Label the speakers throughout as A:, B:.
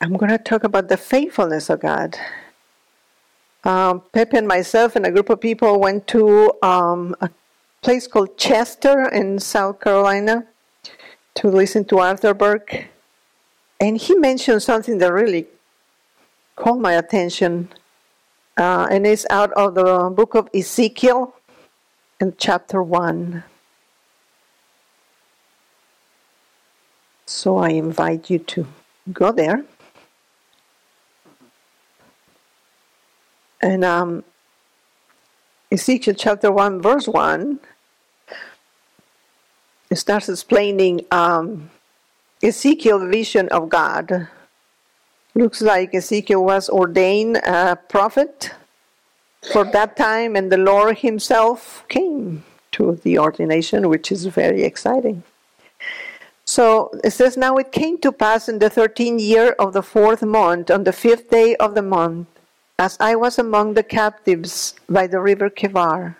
A: I'm going to talk about the faithfulness of God. Um, Pepe and myself and a group of people went to um, a place called Chester in South Carolina to listen to Arthur Burk. And he mentioned something that really caught my attention. Uh, and it's out of the book of Ezekiel in chapter 1. So I invite you to go there. And um, Ezekiel chapter 1, verse 1, it starts explaining um, Ezekiel's vision of God. Looks like Ezekiel was ordained a prophet for that time, and the Lord Himself came to the ordination, which is very exciting. So it says, Now it came to pass in the thirteenth year of the fourth month, on the fifth day of the month, as I was among the captives by the river Chebar,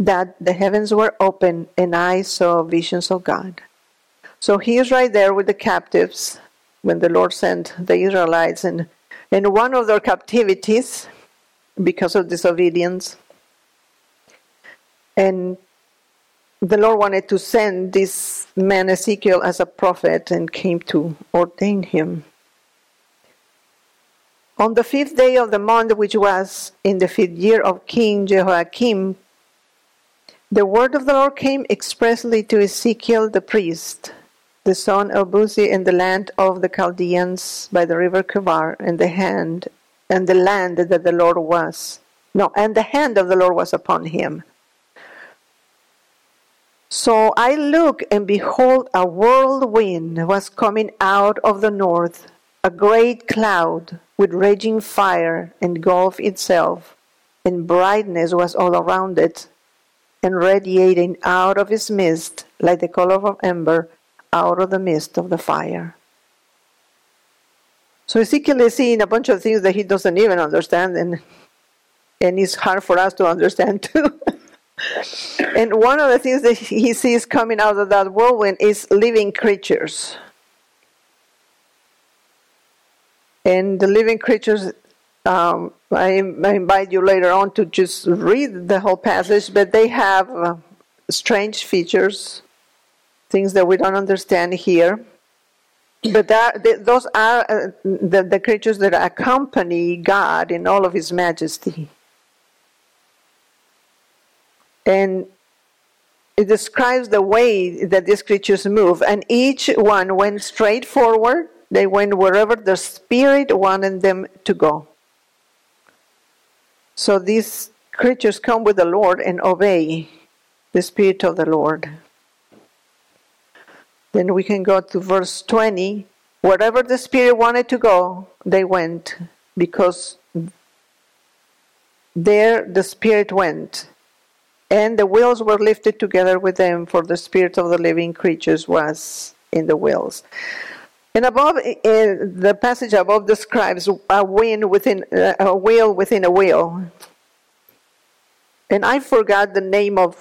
A: that the heavens were open and I saw visions of God. So he is right there with the captives when the Lord sent the Israelites and in one of their captivities because of disobedience. And the Lord wanted to send this man Ezekiel as a prophet and came to ordain him. On the fifth day of the month, which was in the fifth year of King Jehoiakim, the word of the Lord came expressly to Ezekiel the priest, the son of Buzi, in the land of the Chaldeans by the river Chebar, and the hand and the land that the Lord was no, and the hand of the Lord was upon him. So I looked, and behold, a whirlwind was coming out of the north, a great cloud with raging fire engulfed itself, and brightness was all around it, and radiating out of its midst like the color of ember out of the midst of the fire. So Ezekiel is seeing a bunch of things that he doesn't even understand, and and it's hard for us to understand too. and one of the things that he sees coming out of that whirlwind is living creatures. And the living creatures, um, I, I, invite you later on to just read the whole passage, but they have uh, strange features, things that we don't understand here. But that, those are uh, the, the creatures that accompany God in all of His majesty. And it describes the way that these creatures move, and each one went straight forward they went wherever the Spirit wanted them to go. So these creatures come with the Lord and obey the Spirit of the Lord. Then we can go to verse 20. Wherever the Spirit wanted to go, they went because there the Spirit went. And the wheels were lifted together with them, for the Spirit of the living creatures was in the wheels. And above, in the passage above describes a wind within uh, a wheel within a wheel. And I forgot the name of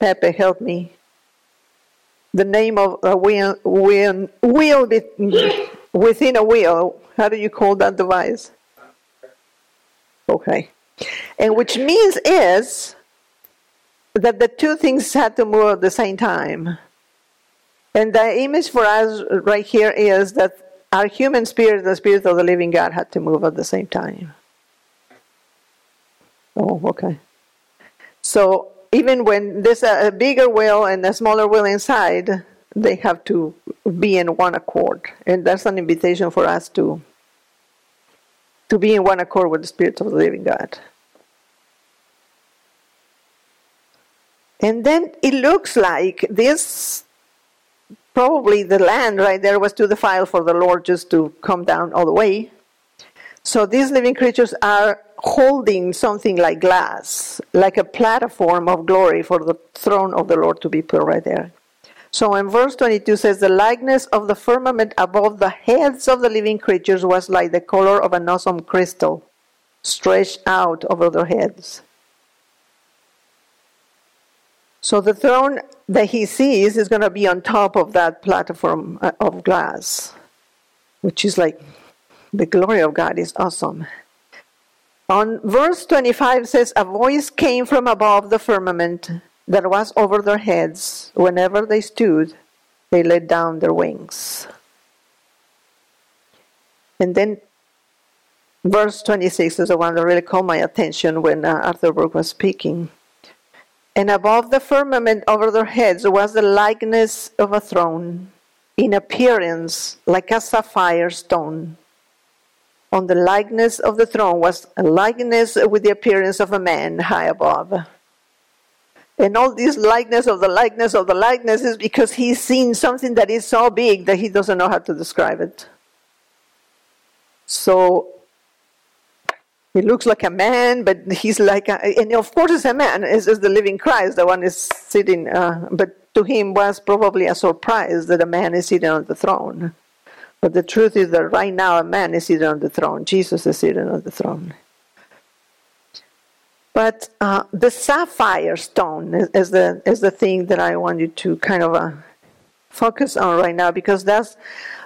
A: Pepe. Help me. The name of a wheel, wheel, wheel within a wheel. How do you call that device? Okay. And which means is that the two things had to move at the same time. And the image for us right here is that our human spirit, the spirit of the living God, had to move at the same time. Oh, okay. So even when there's a, bigger wheel and a smaller wheel inside, they have to be in one accord. And that's an invitation for us to to be in one accord with the Spirit of the living God. And then it looks like this probably the land right there was too defiled for the Lord just to come down all the way. So these living creatures are holding something like glass, like a platform of glory for the throne of the Lord to be put right there. So in verse 22 says, The likeness of the firmament above the heads of the living creatures was like the color of an awesome crystal stretched out over their heads. So the throne that he sees is going to be on top of that platform uh, of glass, which is like The glory of God is awesome. On verse 25 says, A voice came from above the firmament that was over their heads. Whenever they stood, they let down their wings. And then verse 26 is the one that really caught my attention when uh, Arthur Burk was speaking. And above the firmament over their heads was the likeness of a throne, in appearance like a sapphire stone. On the likeness of the throne was a likeness with the appearance of a man high above. And all this likeness of the likeness of the likeness is because he's seen something that is so big that he doesn't know how to describe it. So he looks like a man, but he's like, a, and of course, it's a man. It's, it's the living Christ, the one is sitting. Uh, but to him was probably a surprise that a man is sitting on the throne. But the truth is that right now a man is sitting on the throne. Jesus is sitting on the throne. But uh, the sapphire stone is, is, the is the thing that I want you to kind of uh, focus on right now because that's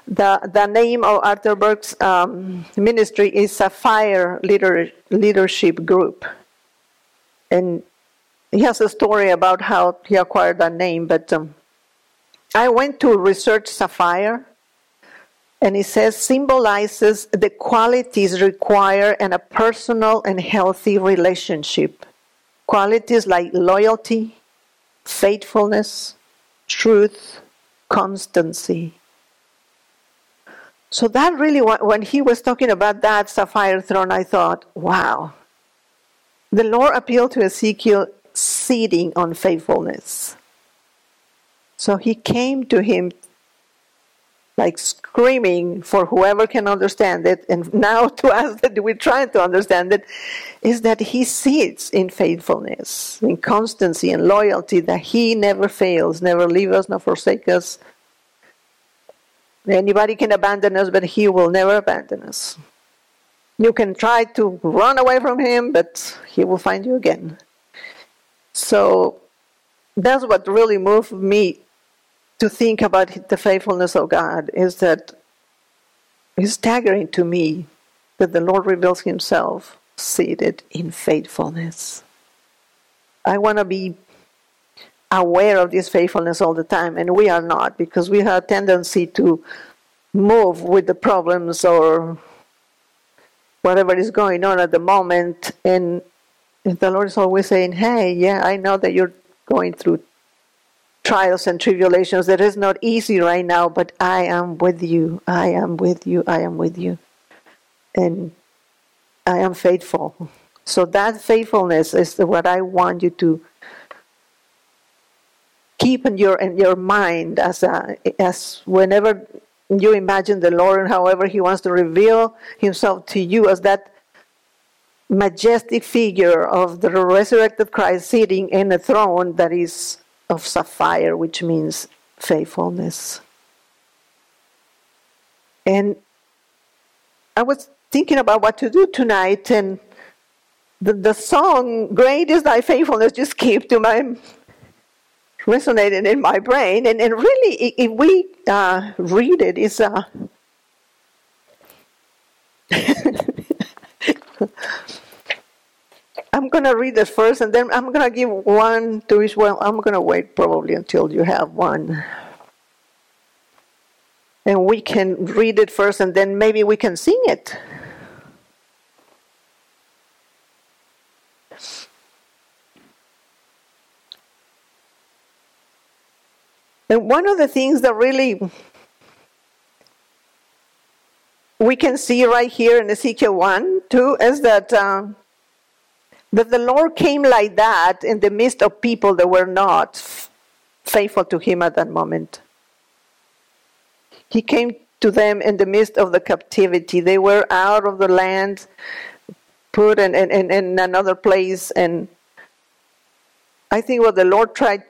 A: the, the name of Arthur Burk's um, ministry is Sapphire Leader, Leadership Group. And he has a story about how he acquired that name, but um, I went to research Sapphire, and it says symbolizes the qualities required in a personal and healthy relationship. Qualities like loyalty, faithfulness, truth, constancy. So that really, when he was talking about that sapphire throne, I thought, wow. The Lord appealed to Ezekiel sitting on faithfulness. So he came to him like screaming for whoever can understand it, and now to us that we're trying to understand it, is that he sits in faithfulness, in constancy and loyalty, that he never fails, never leave us, nor forsake us, Anybody can abandon us, but He will never abandon us. You can try to run away from Him, but He will find you again. So that's what really moved me to think about the faithfulness of God is that it's staggering to me that the Lord reveals Himself seated in faithfulness. I want to be aware of this faithfulness all the time, and we are not because we have a tendency to move with the problems or whatever is going on at the moment. And the Lord is always saying, Hey, yeah, I know that you're going through trials and tribulations. That is not easy right now, but I am with you. I am with you. I am with you. And I am faithful. So that faithfulness is what I want you to keep in your in your mind as a, as whenever you imagine the Lord and however He wants to reveal Himself to you as that majestic figure of the resurrected Christ sitting in a throne that is of sapphire, which means faithfulness. And I was thinking about what to do tonight, and the, the song, Great is Thy Faithfulness, just came to my resonated in my brain. And, and really, if we uh, read it, it's uh, I'm going to read this first, and then I'm going to give one to each one. I'm going to wait probably until you have one. And we can read it first, and then maybe we can sing it. And one of the things that really we can see right here in Ezekiel 1 2 is that, uh, that the Lord came like that in the midst of people that were not faithful to Him at that moment. He came to them in the midst of the captivity. They were out of the land, put in, in, in another place. And I think what the Lord tried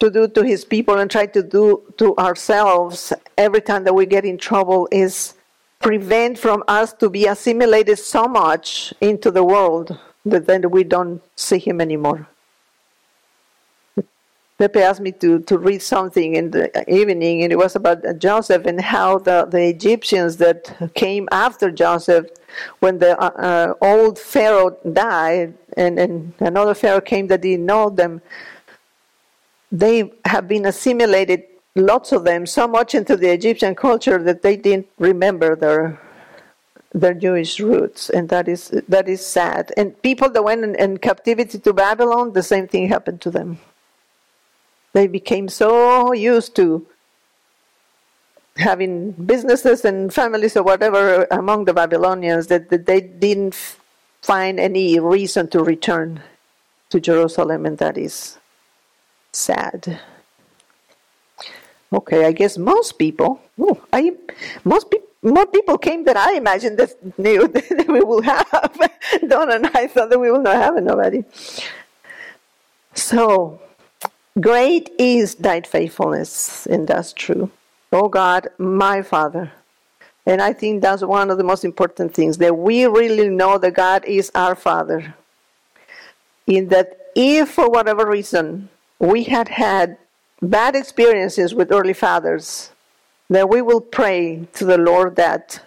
A: to do to his people and try to do to ourselves every time that we get in trouble is prevent from us to be assimilated so much into the world that then we don't see him anymore. Pepe asked me to, to read something in the evening, and it was about Joseph and how the, the Egyptians that came after Joseph, when the uh, uh, old Pharaoh died, and, and another Pharaoh came that didn't know them, they have been assimilated, lots of them, so much into the Egyptian culture that they didn't remember their their Jewish roots, and that is that is sad. And people that went in, in captivity to Babylon, the same thing happened to them. They became so used to having businesses and families or whatever among the Babylonians that, that they didn't find any reason to return to Jerusalem, and that is sad. Okay, I guess most people, oh, I most people more people came than I imagined that knew that we will have. Don and I thought that we will not have nobody. So, great is thy faithfulness, and that's true. Oh God, my Father. And I think that's one of the most important things that we really know that God is our Father. In that, if for whatever reason we had had bad experiences with early fathers, that we will pray to the Lord that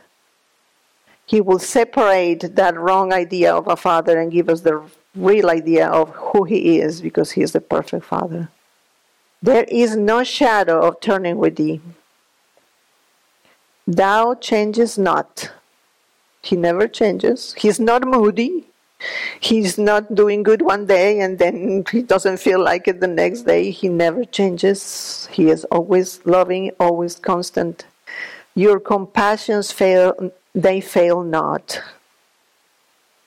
A: He will separate that wrong idea of a father and give us the real idea of who He is because He is the perfect Father. There is no shadow of turning with Thee. Thou changes not. He never changes. He's not moody he's not doing good one day and then he doesn't feel like it the next day. He never changes. He is always loving, always constant. Your compassions fail, they fail not.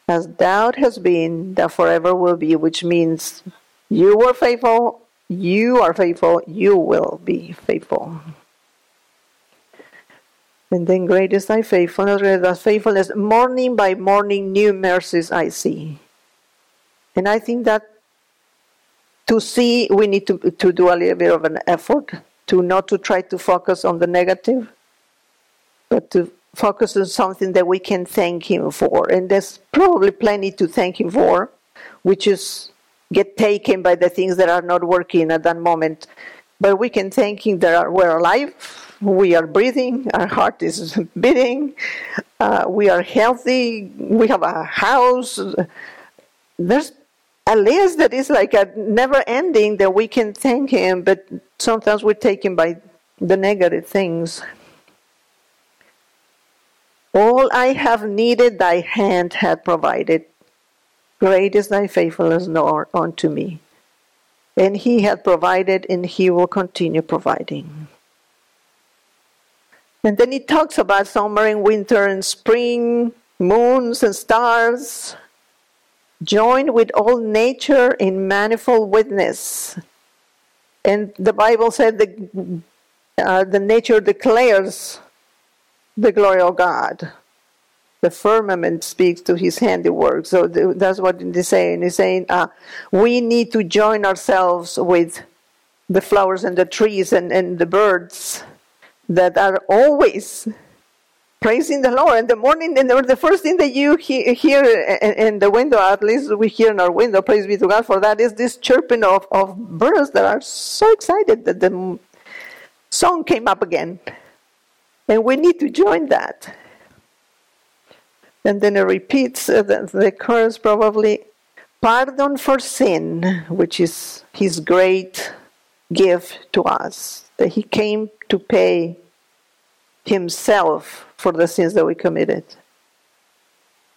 A: As doubt has been, that forever will be, which means you were faithful, you are faithful, you will be faithful. And then great is thy faithfulness, great is thy faithfulness. Morning by morning, new mercies I see. And I think that to see, we need to, to do a little bit of an effort to not to try to focus on the negative, but to focus on something that we can thank Him for. And there's probably plenty to thank Him for, which is get taken by the things that are not working at that moment. But we can thank Him that we're alive, we are breathing, our heart is beating, uh, we are healthy, we have a house. There's a list that is like a never ending that we can thank Him, but sometimes we're taken by the negative things. All I have needed, thy hand hath provided. Great is thy faithfulness, unto me. And he hath provided, and he will continue providing. And then he talks about summer and winter and spring, moons and stars, joined with all nature in manifold witness. And the Bible said the, uh, the nature declares the glory of God. The firmament speaks to his handiwork. So that's what he's saying. He's saying uh, we need to join ourselves with the flowers and the trees and, and the birds that are always praising the Lord. In the morning, and the first thing that you hear in the window, at least we hear in our window, praise be to God for that, is this chirping of, of birds that are so excited that the song came up again. And we need to join that. And then it repeats uh, the, the chorus probably pardon for sin, which is his great gift to us, that he came to pay himself for the sins that we committed.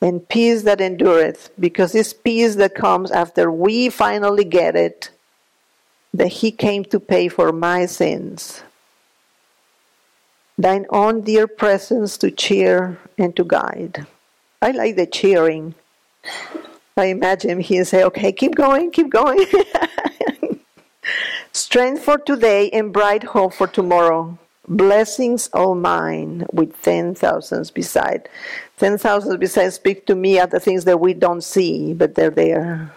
A: And peace that endureth, because this peace that comes after we finally get it, that he came to pay for my sins. Thine own dear presence to cheer and to guide. I like the cheering. I imagine he say, okay, keep going, keep going. Strength for today and bright hope for tomorrow. Blessings all mine with ten thousands beside. Ten thousands beside speak to me of the things that we don't see, but they're there.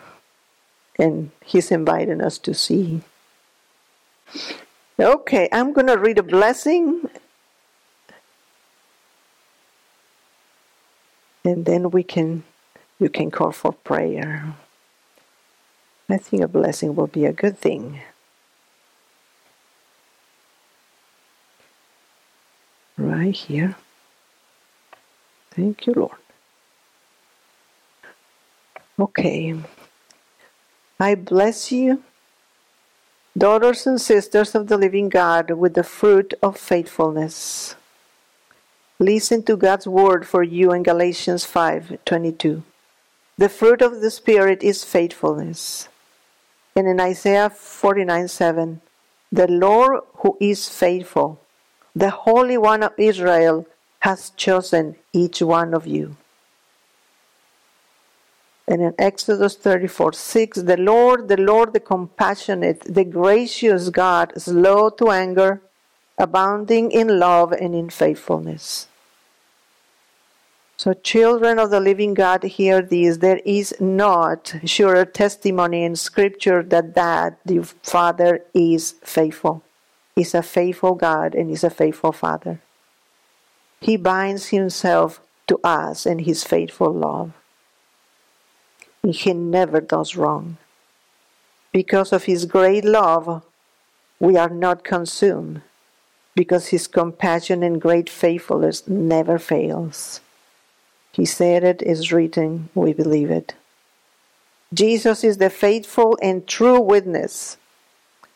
A: And He's inviting us to see. Okay, I'm going to read a blessing. And then we can you can call for prayer. I think a blessing will be a good thing. Right here. Thank you, Lord. Okay. I bless you, daughters and sisters of the living God, with the fruit of faithfulness. Listen to God's word for you in Galatians 5:22. The fruit of the spirit is faithfulness. And in Isaiah 49:7, the Lord who is faithful, the Holy One of Israel, has chosen each one of you. And in Exodus 34 6, the Lord, the Lord, the compassionate, the gracious God, slow to anger, abounding in love and in faithfulness. So, children of the living God, hear this. There is not surer testimony in Scripture that that the Father is faithful. He's a faithful God and He's a faithful Father. He binds Himself to us in His faithful love. He never does wrong. Because of His great love, we are not consumed, because His compassion and great faithfulness never fails. He said it is written, we believe it. Jesus is the faithful and true witness,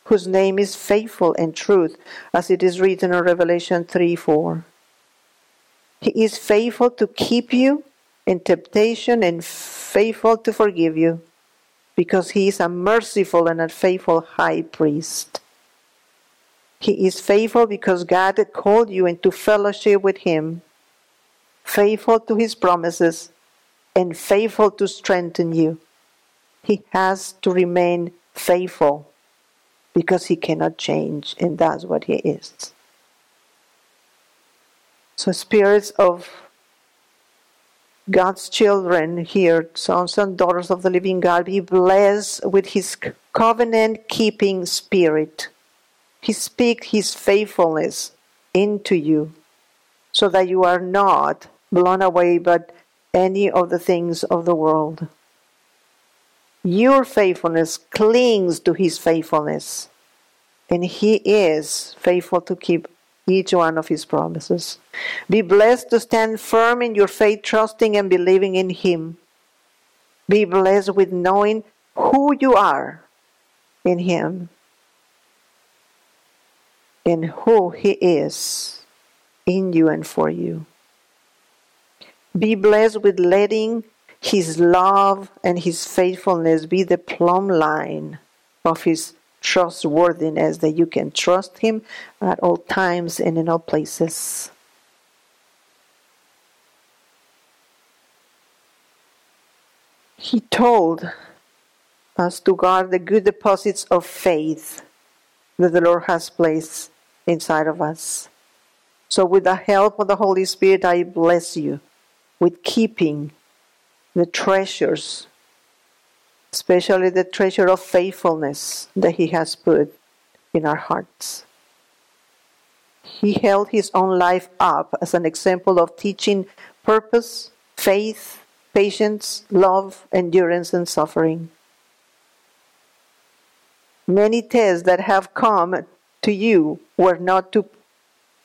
A: whose name is faithful and truth, as it is written in Revelation 3 4. He is faithful to keep you in temptation and faithful to forgive you because he is a merciful and a faithful high priest. He is faithful because God called you into fellowship with him, faithful to his promises, and faithful to strengthen you. He has to remain faithful because he cannot change, and that's what he is. So, spirits of God's children here, sons and daughters of the living God, be blessed with his covenant keeping spirit. He speaks his faithfulness into you so that you are not blown away by any of the things of the world. Your faithfulness clings to his faithfulness, and he is faithful to keep each one of his promises. Be blessed to stand firm in your faith, trusting and believing in him. Be blessed with knowing who you are in him and who he is in you and for you. Be blessed with letting his love and his faithfulness be the plumb line of his trustworthiness, that you can trust Him at all times and in all places. He told us to guard the good deposits of faith that the Lord has placed inside of us. So, with the help of the Holy Spirit, I bless you with keeping the treasures especially the treasure of faithfulness that He has put in our hearts. He held His own life up as an example of teaching purpose, faith, patience, love, endurance, and suffering. Many tests that have come to you were not to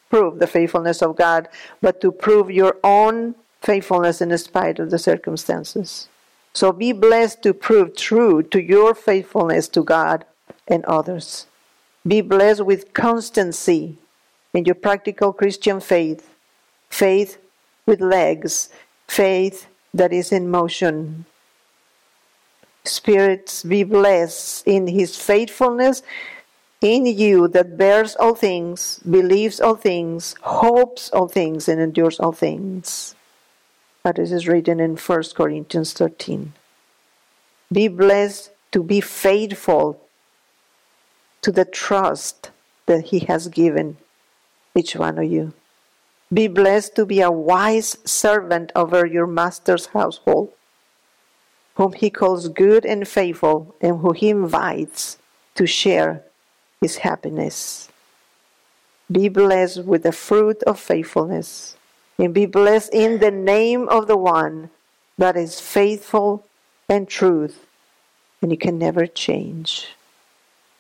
A: prove the faithfulness of God, but to prove your own faithfulness in spite of the circumstances. So be blessed to prove true to your faithfulness to God and others. Be blessed with constancy in your practical Christian faith, faith with legs, faith that is in motion. Spirits, be blessed in his faithfulness in you that bears all things, believes all things, hopes all things, and endures all things. But this is written in 1 Corinthians 13. Be blessed to be faithful to the trust that He has given each one of you. Be blessed to be a wise servant over your master's household, whom He calls good and faithful, and who He invites to share His happiness. Be blessed with the fruit of faithfulness and be blessed in the name of the one that is faithful and truth, and you can never change.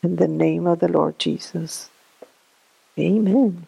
A: In the name of the Lord Jesus. Amen.